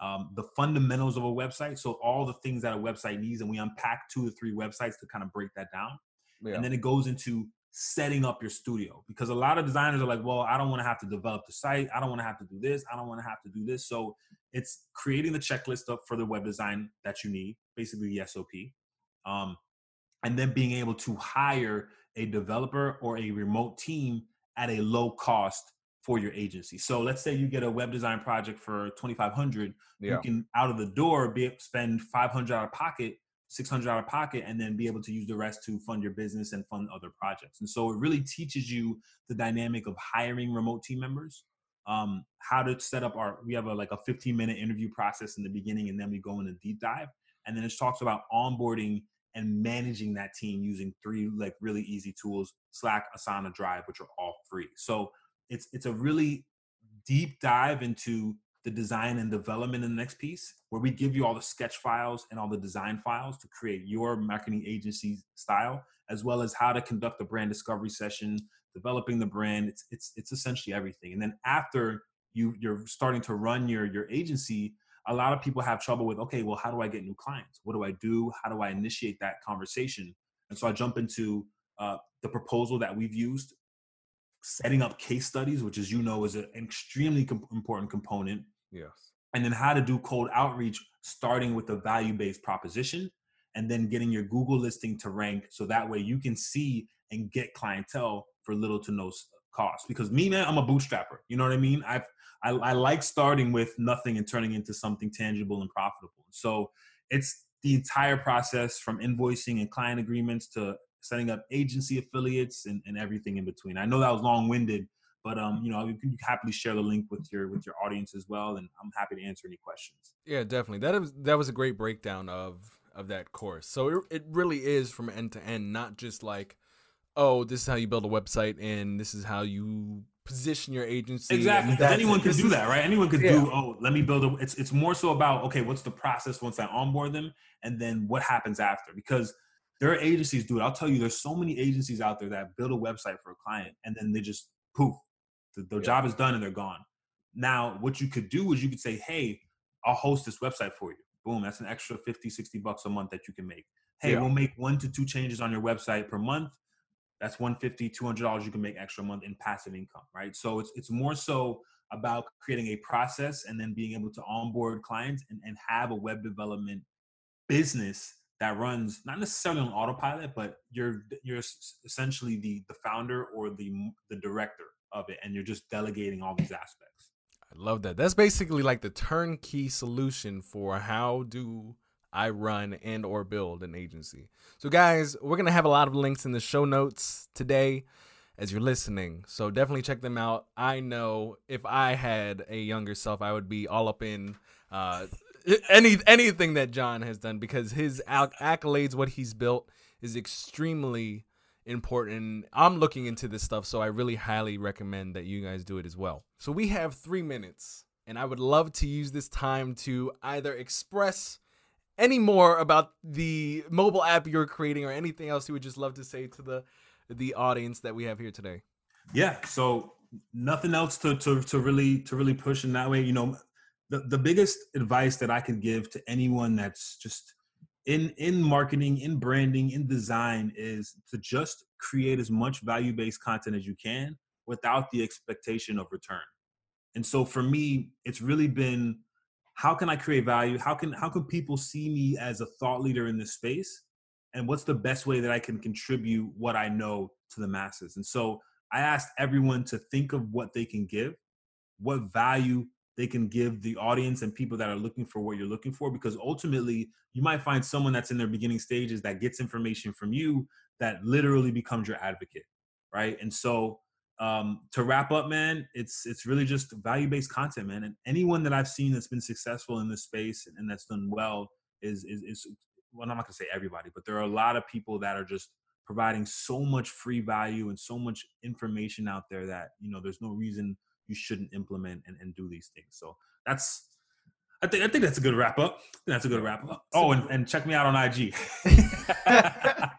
Um, the fundamentals of a website. So all the things that a website needs, and we unpack two or three websites to kind of break that down. Yeah. And then it goes into setting up your studio because a lot of designers are like, well, I don't want to have to develop the site. I don't want to have to do this. I don't want to have to do this. So it's creating the checklist up for the web design that you need, basically the SOP. Um, and then being able to hire a developer or a remote team at a low cost for your agency. So let's say you get a web design project for 2500, yeah. you can out of the door be spend 500 out of pocket 600 out of pocket and then be able to use the rest to fund your business and fund other projects. And so it really teaches you the dynamic of hiring remote team members um, how to set up our we have a like a 15 minute interview process in the beginning and then we go in a deep dive. And then it talks about onboarding and managing that team using three like really easy tools slack asana drive which are all free. So it's it's a really deep dive into the design and development in the next piece, where we give you all the sketch files and all the design files to create your marketing agency style, as well as how to conduct a brand discovery session, developing the brand. It's it's it's essentially everything. And then after you you're starting to run your your agency, a lot of people have trouble with okay, well, how do I get new clients? What do I do? How do I initiate that conversation? And so I jump into uh, the proposal that we've used setting up case studies, which, as you know, is an extremely com- important component Yes. And then how to do cold outreach, starting with a value based proposition and then getting your Google listing to rank so that way you can see and get clientele for little to no cost. Because me, man, I'm a bootstrapper. You know what I mean? I've, I, I like starting with nothing and turning into something tangible and profitable. So it's the entire process from invoicing and client agreements to setting up agency affiliates and, and everything in between. I know that was long winded, but um, you know, you can happily share the link with your with your audience as well, and I'm happy to answer any questions. Yeah, definitely. That was that was a great breakdown of of that course. So it, it really is from end to end, not just like, oh, this is how you build a website, and this is how you position your agency. Exactly. Anyone can do that, right? Anyone could yeah. do. Oh, let me build a. It's it's more so about okay, what's the process once I onboard them, and then what happens after because there are agencies do it. I'll tell you, there's so many agencies out there that build a website for a client and then they just poof, the, the yeah. job is done and they're gone. Now, what you could do is you could say, hey, I'll host this website for you. Boom, that's an extra 50, 60 bucks a month that you can make. Hey, yeah. we'll make one to two changes on your website per month. That's 150, 200 dollars you can make extra month in passive income, right? So it's it's more so about creating a process and then being able to onboard clients and, and have a web development business that runs not necessarily on autopilot, but you're you're essentially the the founder or the the director of it and you're just delegating all these aspects. I love that. That's basically like the turnkey solution for how do I run and or build an agency. So guys, we're to have a lot of links in the show notes today as you're listening. So definitely check them out. I know if I had a younger self, I would be all up in uh, any anything that John has done because his accolades, what he's built, is extremely important. I'm looking into this stuff, so I really highly recommend that you guys do it as well. So we have three minutes, and I would love to use this time to either express any more about the mobile app you're creating or anything else you would just love to say to the the audience that we have here today. Yeah. So nothing else to to to really to really push in that way. You know, the, the biggest advice that I can give to anyone that's just in in marketing in branding in design is to just create as much value based content as you can without the expectation of return and so for me it's really been how can I create value? How can how can people see me as a thought leader in this space? And what's the best way that I can contribute what I know to the masses? And so I asked everyone to think of what they can give, what value they can give the audience and people that are looking for what you're looking for because ultimately you might find someone that's in their beginning stages that gets information from you that literally becomes your advocate right and so um, to wrap up, man, it's it's really just value based content, man. And anyone that I've seen that's been successful in this space and, and that's done well is, is is well, I'm not gonna say everybody, but there are a lot of people that are just providing so much free value and so much information out there that you know there's no reason you shouldn't implement and, and do these things. So that's I think I think that's a good wrap up. that's a good wrap up. Oh, and, and check me out on IG.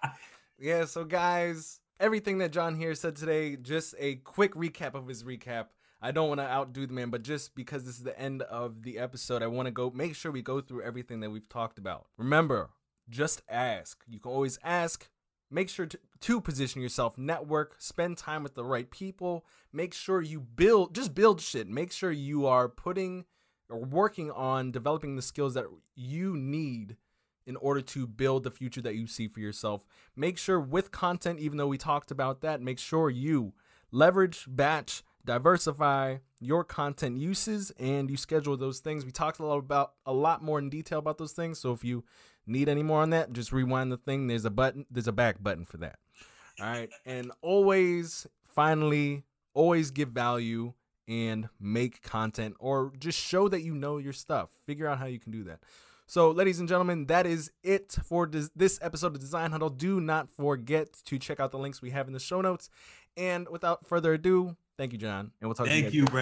yeah, so guys, everything that John here said today, just a quick recap of his recap. I don't want to outdo the man, but just because this is the end of the episode, I want to go make sure we go through everything that we've talked about. Remember, just ask. You can always ask. Make sure to, to position yourself, network, spend time with the right people. Make sure you build, just build shit. Make sure you are putting or working on developing the skills that you need in order to build the future that you see for yourself. Make sure with content, even though we talked about that, make sure you leverage, batch, diversify your content uses and you schedule those things. We talked a lot about a lot more in detail about those things. So if you need any more on that, just rewind the thing. There's a button, there's a back button for that. All right. And always, finally, always give value and make content or just show that you know your stuff. Figure out how you can do that. So, ladies and gentlemen, that is it for this episode of Design Huddle. Do not forget to check out the links we have in the show notes. And without further ado, thank you, John. And we'll talk thank to you. Thank you,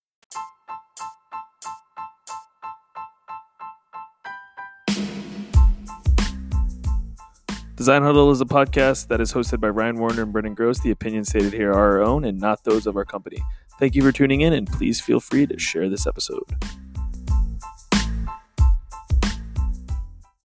Design Huddle is a podcast that is hosted by Ryan Warner and Brendan Gross. The opinions stated here are our own and not those of our company. Thank you for tuning in, and please feel free to share this episode.